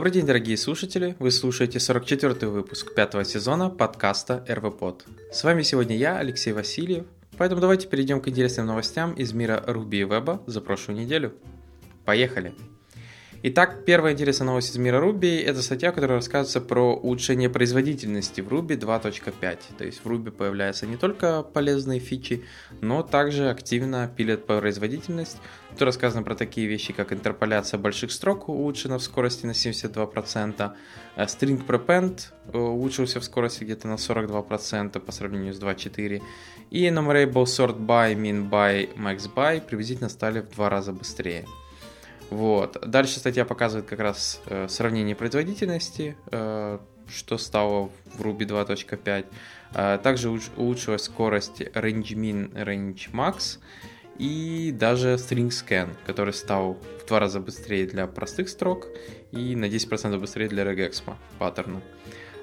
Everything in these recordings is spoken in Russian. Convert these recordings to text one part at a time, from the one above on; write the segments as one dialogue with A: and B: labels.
A: Добрый день, дорогие слушатели! Вы слушаете 44-й выпуск пятого сезона подкаста РВПод. С вами сегодня я, Алексей Васильев, поэтому давайте перейдем к интересным новостям из мира Руби и Веба за прошлую неделю. Поехали! Итак, первая интересная новость из мира Ruby – это статья, которая рассказывается про улучшение производительности в Ruby 2.5. То есть в Ruby появляются не только полезные фичи, но также активно пилят производительность. Тут рассказано про такие вещи, как интерполяция больших строк улучшена в скорости на 72%, э, string prepend э, улучшился в скорости где-то на 42% по сравнению с 2.4, и enumerable sort by, min by, max by приблизительно стали в два раза быстрее. Вот. Дальше статья показывает как раз э, сравнение производительности, э, что стало в Ruby 2.5. Э, также улучшилась скорость range min, range max и даже string scan, который стал в два раза быстрее для простых строк и на 10% быстрее для regexpa паттерна.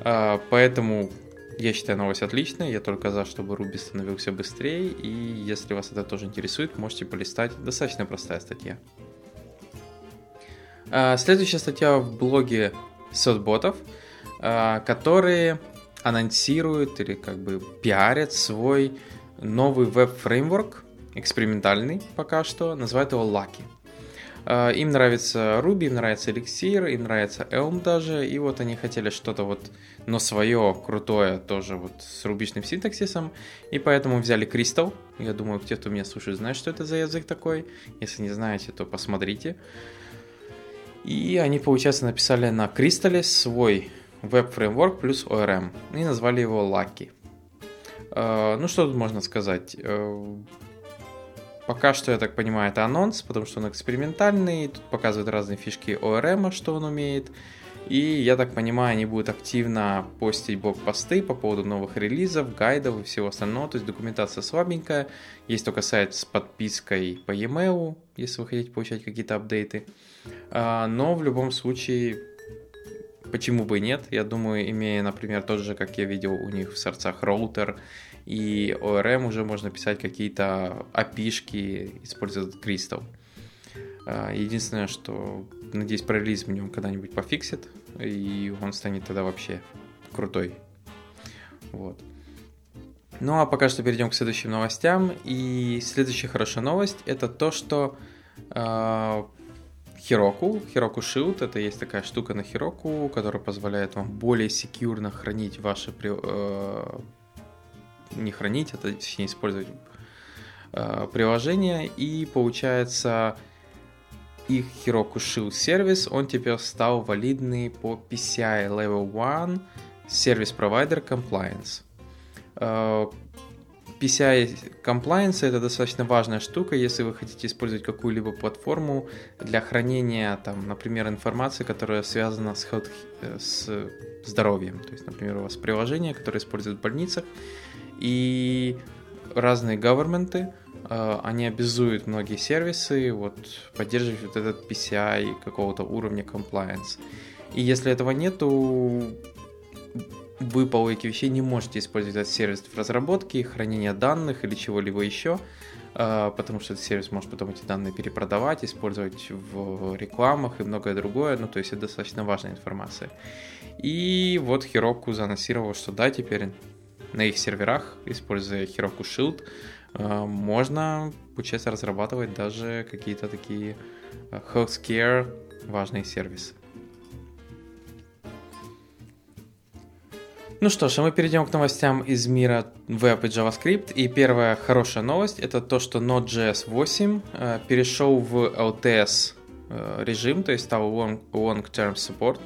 A: Э, поэтому я считаю новость отличная, я только за, чтобы Ruby становился быстрее, и если вас это тоже интересует, можете полистать. Достаточно простая статья. А, следующая статья в блоге сотботов, а, которые анонсируют или как бы пиарят свой новый веб-фреймворк, экспериментальный пока что, называют его Lucky. А, им нравится Ruby, им нравится Elixir, им нравится Elm даже, и вот они хотели что-то вот, но свое, крутое, тоже вот с рубичным синтаксисом, и поэтому взяли Crystal. Я думаю, те, кто меня слушает, знают, что это за язык такой. Если не знаете, то посмотрите. И они, получается, написали на Crystal свой веб-фреймворк плюс ORM и назвали его Lucky. Э, ну, что тут можно сказать? Э, пока что, я так понимаю, это анонс, потому что он экспериментальный, тут показывают разные фишки ORM, что он умеет. И, я так понимаю, они будут активно постить блог-посты по поводу новых релизов, гайдов и всего остального. То есть документация слабенькая. Есть только сайт с подпиской по e-mail, если вы хотите получать какие-то апдейты. А, но в любом случае, почему бы и нет? Я думаю, имея, например, тот же, как я видел у них в сердцах роутер и ORM, уже можно писать какие-то API-шки, используя Crystal. А, единственное, что, надеюсь, про релиз в нем когда-нибудь пофиксит, и он станет тогда вообще крутой. Вот. Ну а пока что перейдем к следующим новостям. И следующая хорошая новость это то, что э, Heroku, Heroku Shield, это есть такая штука на Heroku, которая позволяет вам более секьюрно хранить ваши... Э, не хранить, это точнее использовать э, приложение, и получается их Heroku Shield сервис, он теперь стал валидный по PCI Level 1 Service Provider Compliance. Э, PCI Compliance это достаточно важная штука, если вы хотите использовать какую-либо платформу для хранения, там, например, информации, которая связана с, health, э, с здоровьем. То есть, например, у вас приложение, которое используют в больницах, и разные governmenты, э, они обязуют многие сервисы вот, поддерживать вот этот PCI какого-то уровня compliance. И если этого нету, вы по логике вещей не можете использовать этот сервис в разработке, хранения данных или чего-либо еще, а, потому что этот сервис может потом эти данные перепродавать, использовать в рекламах и многое другое, ну то есть это достаточно важная информация. И вот Heroku заанонсировал, что да, теперь на их серверах, используя Heroku Shield, можно, получается, разрабатывать даже какие-то такие а, healthcare важные сервисы. Ну что ж, а мы перейдем к новостям из мира веб и JavaScript. И первая хорошая новость это то, что Node.js 8 э, перешел в LTS э, режим, то есть стал long, long-term support.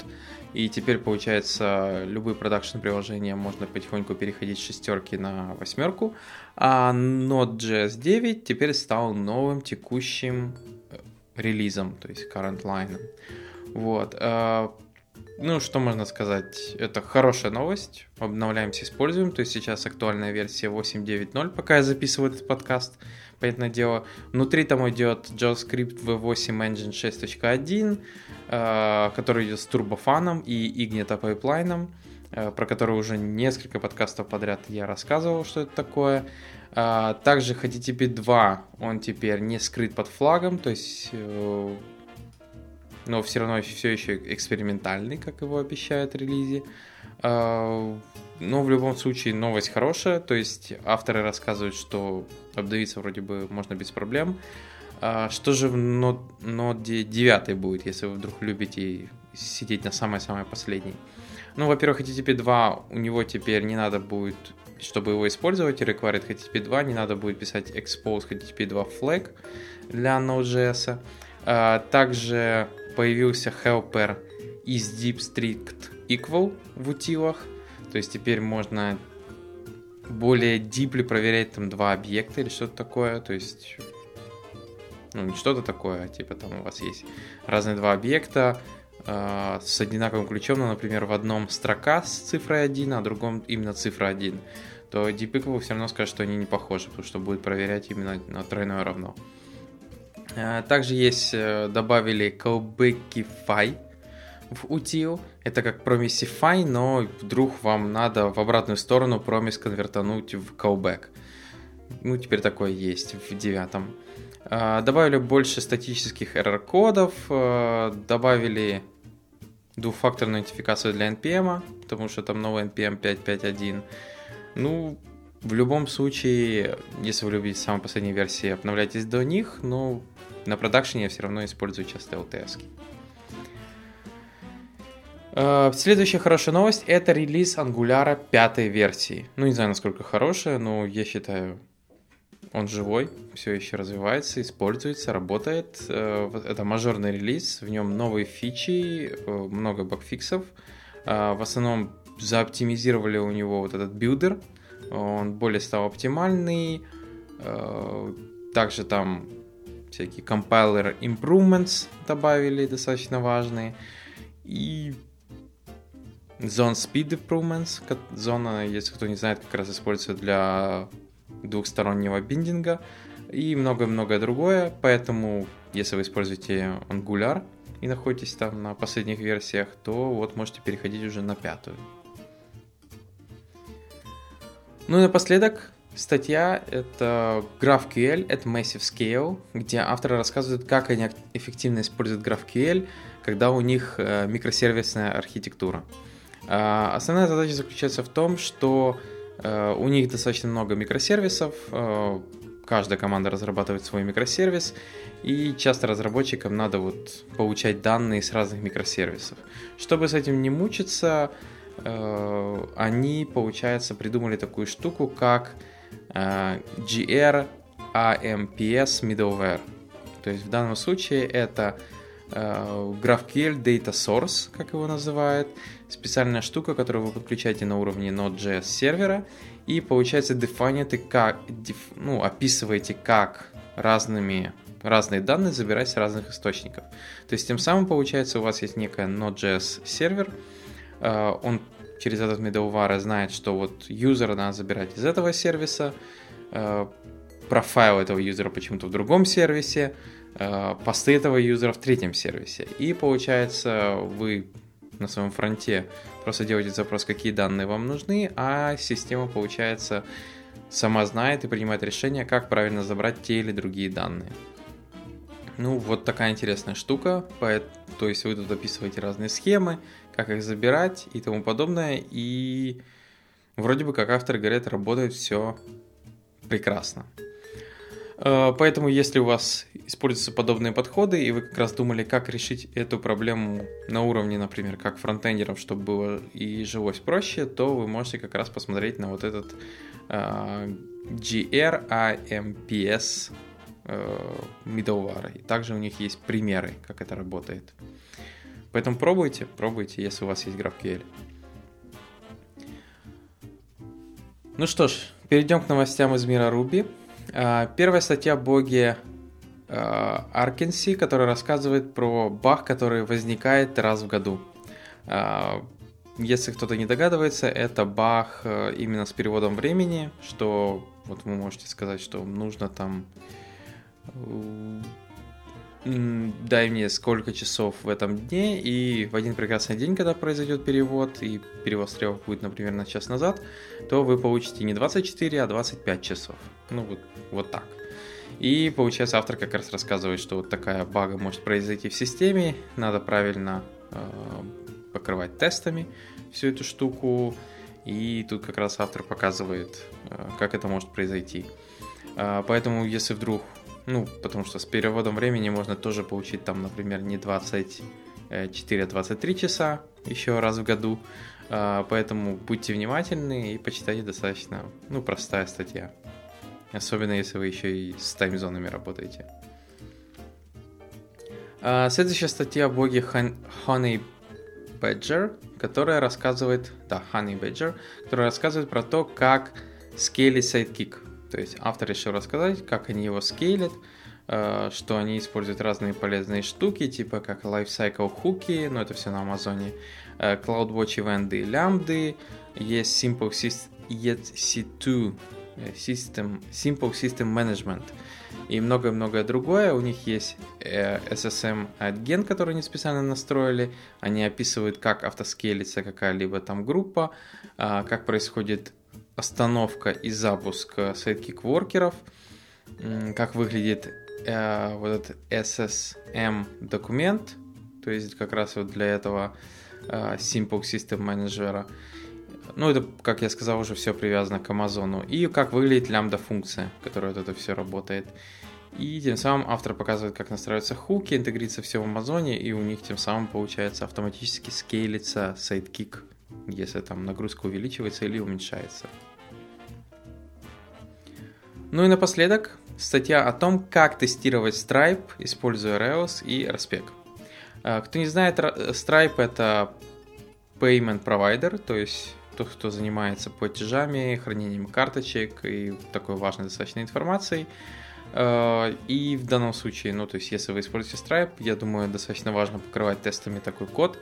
A: И теперь, получается, любые продакшн приложения можно потихоньку переходить с шестерки на восьмерку. А Node.js 9 теперь стал новым текущим э, релизом, то есть current line. Вот. Э, ну, что можно сказать? Это хорошая новость. Обновляемся, используем. То есть сейчас актуальная версия 8.9.0, пока я записываю этот подкаст. Понятное дело. Внутри там идет JavaScript V8 Engine 6.1, э, который идет с TurboFan ом и Ignition pipeline ом. про который уже несколько подкастов подряд я рассказывал, что это такое. Также HTTP 2, он теперь не скрыт под флагом, то есть но все равно все еще экспериментальный, как его обещают релизе. А, но в любом случае новость хорошая, то есть авторы рассказывают, что обдавиться вроде бы можно без проблем. А, что же в Node, Node 9 будет, если вы вдруг любите сидеть на самой-самой последней? Ну, во-первых, HTTP 2 у него теперь не надо будет, чтобы его использовать, required HTTP 2, не надо будет писать expose HTTP 2 flag для Node.js. А, также появился helper is deep strict equal в утилах. То есть теперь можно более deeply проверять там два объекта или что-то такое. То есть, ну не что-то такое, а типа там у вас есть разные два объекта э, с одинаковым ключом, но, например, в одном строка с цифрой 1, а в другом именно цифра 1 то Deep Equal все равно скажет, что они не похожи, потому что будет проверять именно на тройное равно. Э, также есть, э, добавили callbackify в утил. Это как promisify, но вдруг вам надо в обратную сторону промис конвертануть в callback. Ну, теперь такое есть в девятом. Э, добавили больше статических error-кодов, добавили двухфакторную идентификацию для NPM, потому что там новый NPM 5.5.1. Ну, в любом случае, если вы любите самые последние версии, обновляйтесь до них, но на продакшене я все равно использую часто LTS. Uh, следующая хорошая новость – это релиз Angular пятой версии. Ну, не знаю, насколько хорошая, но я считаю, он живой, все еще развивается, используется, работает. Uh, это мажорный релиз, в нем новые фичи, uh, много багфиксов. В основном заоптимизировали у него вот этот builder, он более стал оптимальный. Также там всякие compiler improvements добавили, достаточно важные. И Zone Speed Improvements. Зона, если кто не знает, как раз используется для двухстороннего binding а. И многое-многое другое. Поэтому, если вы используете Angular и находитесь там на последних версиях, то вот можете переходить уже на пятую. Ну и напоследок Статья — это GraphQL at Massive Scale, где авторы рассказывают, как они эффективно используют GraphQL, когда у них э, микросервисная архитектура. А, основная задача заключается в том, что э, у них достаточно много микросервисов, э, каждая команда разрабатывает свой микросервис, и часто разработчикам надо вот получать данные с разных микросервисов. Чтобы с этим не мучиться, они, получается, придумали такую штуку, как Э, GR AMPS Middleware. То есть в данном случае это э, GraphQL Data Source, как его называют, специальная штука, которую вы подключаете на уровне Node.js сервера, и получается дефините как, ну, описываете, как разными разные данные забирать с разных источников. То есть тем самым получается у вас есть некая Node.js сервер, э, он через этот middleware знает, что вот юзера надо забирать из этого сервиса, э, профайл этого юзера почему-то в другом сервисе, э, посты этого юзера в третьем сервисе. И получается, вы на своем фронте просто делаете запрос, какие данные вам нужны, а система, получается, сама знает и принимает решение, как правильно забрать те или другие данные. Ну, вот такая интересная штука. То есть вы тут описываете разные схемы, как их забирать и тому подобное. И вроде бы, как авторы говорят, работает все прекрасно. Э, поэтому, если у вас используются подобные подходы, и вы как раз думали, как решить эту проблему на уровне, например, как фронтендеров, чтобы было и жилось проще, то вы можете как раз посмотреть на вот этот uh, GRAMPS uh, middleware. И также у них есть примеры, как это работает. Поэтому пробуйте, пробуйте, если у вас есть GraphQL. Ну что ж, перейдем к новостям из мира Ruby. А, первая статья в блоге Аркенси, которая рассказывает про баг, который возникает раз в году. А, если кто-то не догадывается, это баг э, именно с переводом времени, что вот вы можете сказать, что нужно там дай мне сколько часов в этом дне, и в один прекрасный день, когда произойдет перевод, и перевод стрелок будет, например, на час назад, то вы получите не 24, а 25 часов. Ну, вот, вот так. И получается, автор как раз рассказывает, что вот такая бага может произойти в системе, надо правильно э, покрывать тестами всю эту штуку, и тут как раз автор показывает, э, как это может произойти. Э, поэтому, если вдруг ну, потому что с переводом времени можно тоже получить там, например, не 24, а 23 часа еще раз в году. А, поэтому будьте внимательны и почитайте достаточно, ну, простая статья. Особенно если вы еще и с таймзонами работаете. А, следующая статья от блога Honeybadger, которая рассказывает, да, Honeybadger, которая рассказывает про то, как scale ить Sidekiq. То есть автор решил рассказать, как они его scale ят, э, что они используют разные полезные штуки, типа как Lifecycle hook и, но это все на Амазоне, э, CloudWatch event ы, лямбды, есть Simple EC2 э, System, Simple System Management и многое-многое другое. У них есть SSM Adgen, который они специально настроили. Они описывают, как автоскейлится какая-либо там группа, как происходит остановка и запуск Sidekick воркеров, как выглядит э, вот этот SSM документ, то есть как раз вот для этого э, Simple System Manager. Ну, это, как я сказал, уже все привязано к Амазону. И как выглядит лямбда функция, которая вот это все работает. И тем самым автор показывает, как настраиваются hook и, интегрится все в Амазоне, и у них тем самым получается автоматически scale ится Sidekiq, если там нагрузка увеличивается или уменьшается. Ну и напоследок, статья о том, как тестировать Stripe, используя Rails и RSpec. А, кто не знает, Stripe это payment provider, то есть тот, кто занимается платежами, хранением карточек и такой важной достаточно информацией. А, и в данном случае, ну, то есть, если вы используете Stripe, я думаю, достаточно важно покрывать тестами такой код.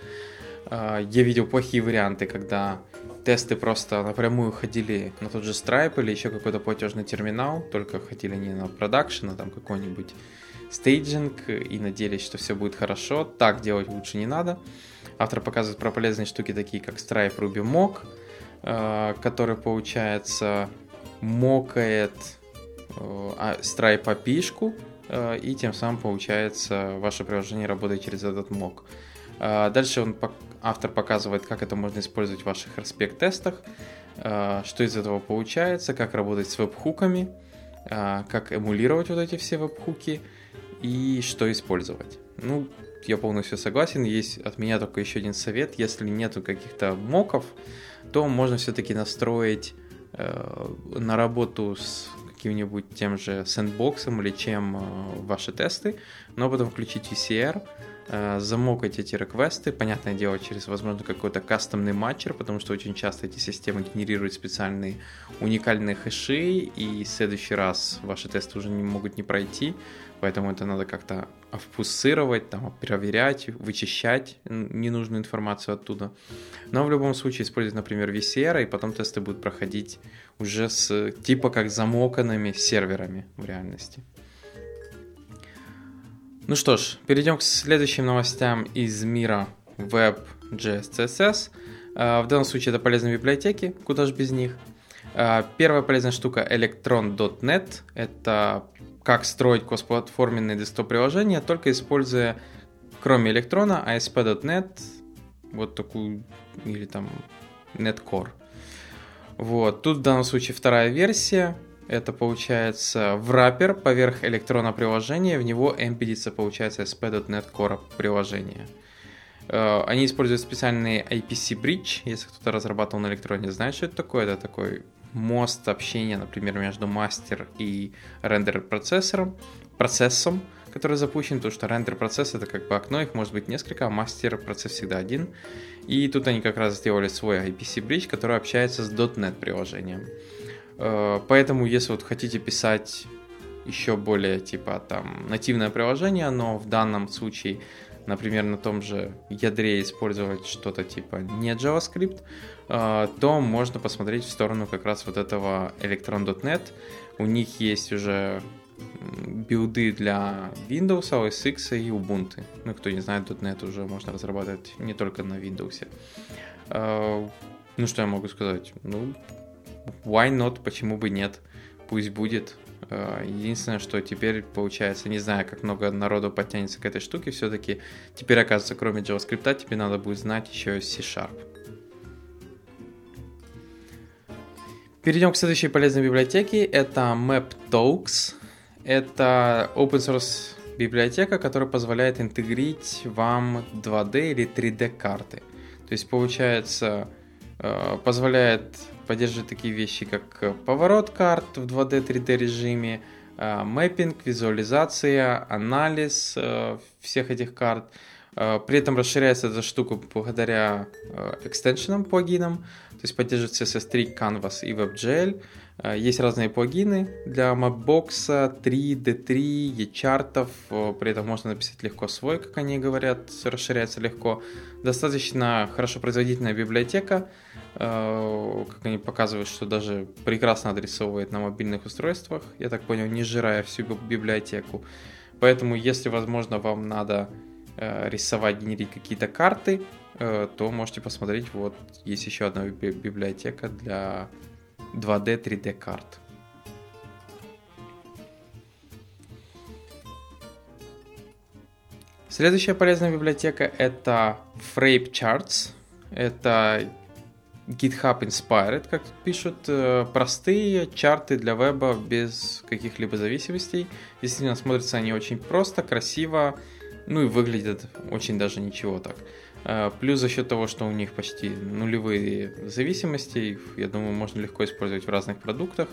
A: А, я видел плохие варианты, когда тесты просто напрямую ходили на тот же Stripe или еще какой-то платежный терминал, только ходили не на production, а там какой-нибудь staging и надеялись, что все будет хорошо. Так делать лучше не надо. Автор показывает про полезные штуки, такие как Stripe Ruby Mock, э, который, получается, мокает э, а, API, э, и тем самым, получается, ваше приложение работает через этот мок. Дальше он автор показывает, как это можно использовать в ваших респект-тестах, э, что из этого получается, как работать с веб-хуками, э, как эмулировать вот эти все веб-хуки и что использовать. Ну, я полностью согласен. Есть от меня только еще один совет. Если нету каких-то моков, то можно все-таки настроить э, на работу с каким-нибудь тем же сэндбоксом или чем э, ваши тесты, но потом включить VCR, замокать эти реквесты, понятное дело, через, возможно, какой-то кастомный матчер, потому что очень часто эти системы генерируют специальные уникальные хэши, и в следующий раз ваши тесты уже не могут не пройти, поэтому это надо как-то впуссировать, там, проверять, вычищать ненужную информацию оттуда. Но в любом случае использовать, например, VCR, и потом тесты будут проходить уже с типа как замоканными серверами в реальности. Ну что ж, перейдем к следующим новостям из мира Web.js, CSS. А, в данном случае это полезные библиотеки, куда же без них. А, первая полезная штука electron.net. Это как строить косплатформенные десктоп-приложения, только используя, кроме электрона, ASP.NET, вот такую, или там Netcore. Вот, тут в данном случае вторая версия, это получается враппер поверх электрона приложения, в него эмпедится получается SP.NET Core приложение. Э, они используют специальный IPC Bridge, если кто-то разрабатывал на электроне, знает, что это такое. Это такой мост общения, например, между мастер и рендер процессором, процессом, который запущен, потому что рендер процесс это как бы окно, их может быть несколько, а мастер процесс всегда один. И тут они как раз сделали свой IPC Bridge, который общается с .NET приложением. Э, поэтому, если вот хотите писать еще более типа там нативное приложение, но в данном случае, например, на том же ядре использовать что-то типа не JavaScript, э, то можно посмотреть в сторону как раз вот этого Electron.net. У них есть уже билды для Windows, OS X и Ubuntu. Ну, кто не знает, .NET уже можно разрабатывать не только на Windows. А, ну, что я могу сказать? Ну, why not, почему бы нет? Пусть будет. А, единственное, что теперь получается, не знаю, как много народу подтянется к этой штуке, все-таки теперь, оказывается, кроме JavaScript, тебе надо будет знать еще C-Sharp. Перейдем к следующей полезной библиотеке. Это MapTalks. Это open source библиотека, которая позволяет интегрить вам 2D или 3D карты. То есть, получается, э, позволяет поддерживать такие вещи, как поворот карт в 2D, 3D режиме, э, мэппинг, визуализация, анализ э, всех этих карт. При этом расширяется эта штука благодаря экстеншенам, плагинам, то есть поддерживает CSS3, Canvas и WebGL. Э, есть разные плагины для Mapbox, 3, D3, e-чартов, при этом можно написать легко свой, как они говорят, расширяется легко. Достаточно хорошо производительная библиотека, э, как они показывают, что даже прекрасно адресовывает на мобильных устройствах, я так понял, не сжирая всю библиотеку. Поэтому, если, возможно, вам надо э, рисовать, генерить какие-то карты, то можете посмотреть, вот есть еще одна библиотека для 2D, 3D карт. Следующая полезная библиотека это Frape Charts. Это GitHub Inspired, как пишут, э, простые чарты для веба без каких-либо зависимостей. Действительно, смотрятся они очень просто, красиво, ну и выглядят очень даже ничего так. А, плюс за счет того, что у них почти нулевые зависимости, я думаю, можно легко использовать в разных продуктах.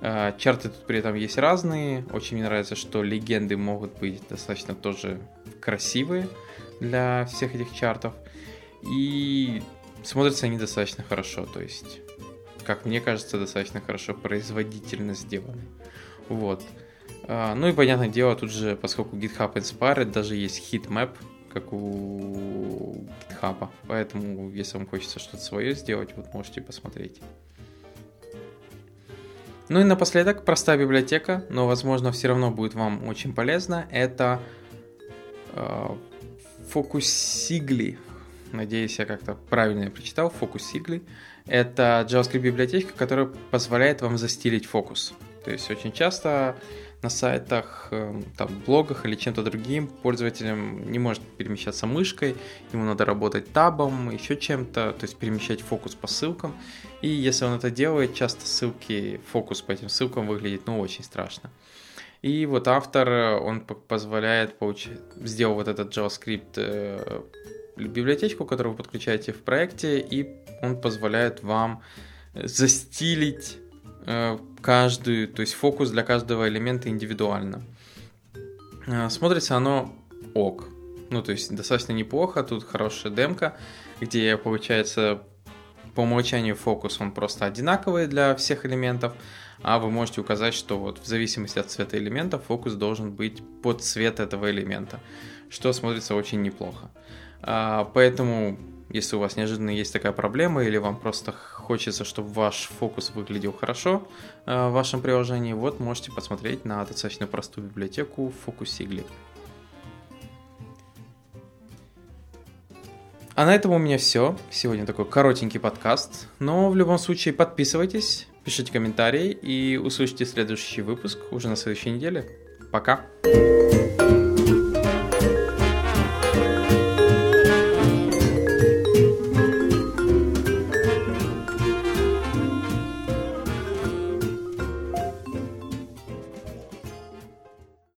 A: А, чарты тут при этом есть разные. Очень мне нравится, что легенды могут быть достаточно тоже красивые для всех этих чартов. И смотрятся они достаточно хорошо. То есть, как мне кажется, достаточно хорошо производительно сделаны. Вот. А, ну и понятное дело, тут же, поскольку GitHub Inspired, даже есть heatmap, как у GitHub. Поэтому, если вам хочется что-то свое сделать, вот можете посмотреть. Ну и напоследок, простая библиотека, но, возможно, все равно будет вам очень полезно. Это э, Focussigly. Надеюсь, я как-то правильно прочитал. Focussigly. Это JavaScript библиотека, которая позволяет вам застилить фокус. То есть очень часто на сайтах, эм, там, блогах или чем-то другим пользователем не может перемещаться мышкой, ему надо работать табом, еще чем-то, то есть перемещать фокус по ссылкам. И если он это делает, часто ссылки, фокус по этим ссылкам выглядит ну очень страшно. И вот автор, э, он позволяет получить, сделал вот этот JavaScript э, библиотечку, которую вы подключаете в проекте, и он позволяет вам застилить Э, каждый, то есть фокус для каждого элемента индивидуально. Э, смотрится оно ок. Ну, то есть достаточно неплохо. Тут хорошая демка, где получается по умолчанию фокус он просто одинаковый для всех элементов, а вы можете указать, что вот в зависимости от цвета элемента фокус должен быть под цвет этого элемента, что смотрится очень неплохо. А, поэтому если у вас неожиданно есть такая проблема, или вам просто хочется, чтобы ваш фокус выглядел хорошо э, в вашем приложении, вот можете посмотреть на достаточно простую библиотеку Focusigly. А на этом у меня все. Сегодня такой коротенький подкаст. Но в любом случае подписывайтесь, пишите комментарии и услышите следующий выпуск уже на следующей неделе. Пока!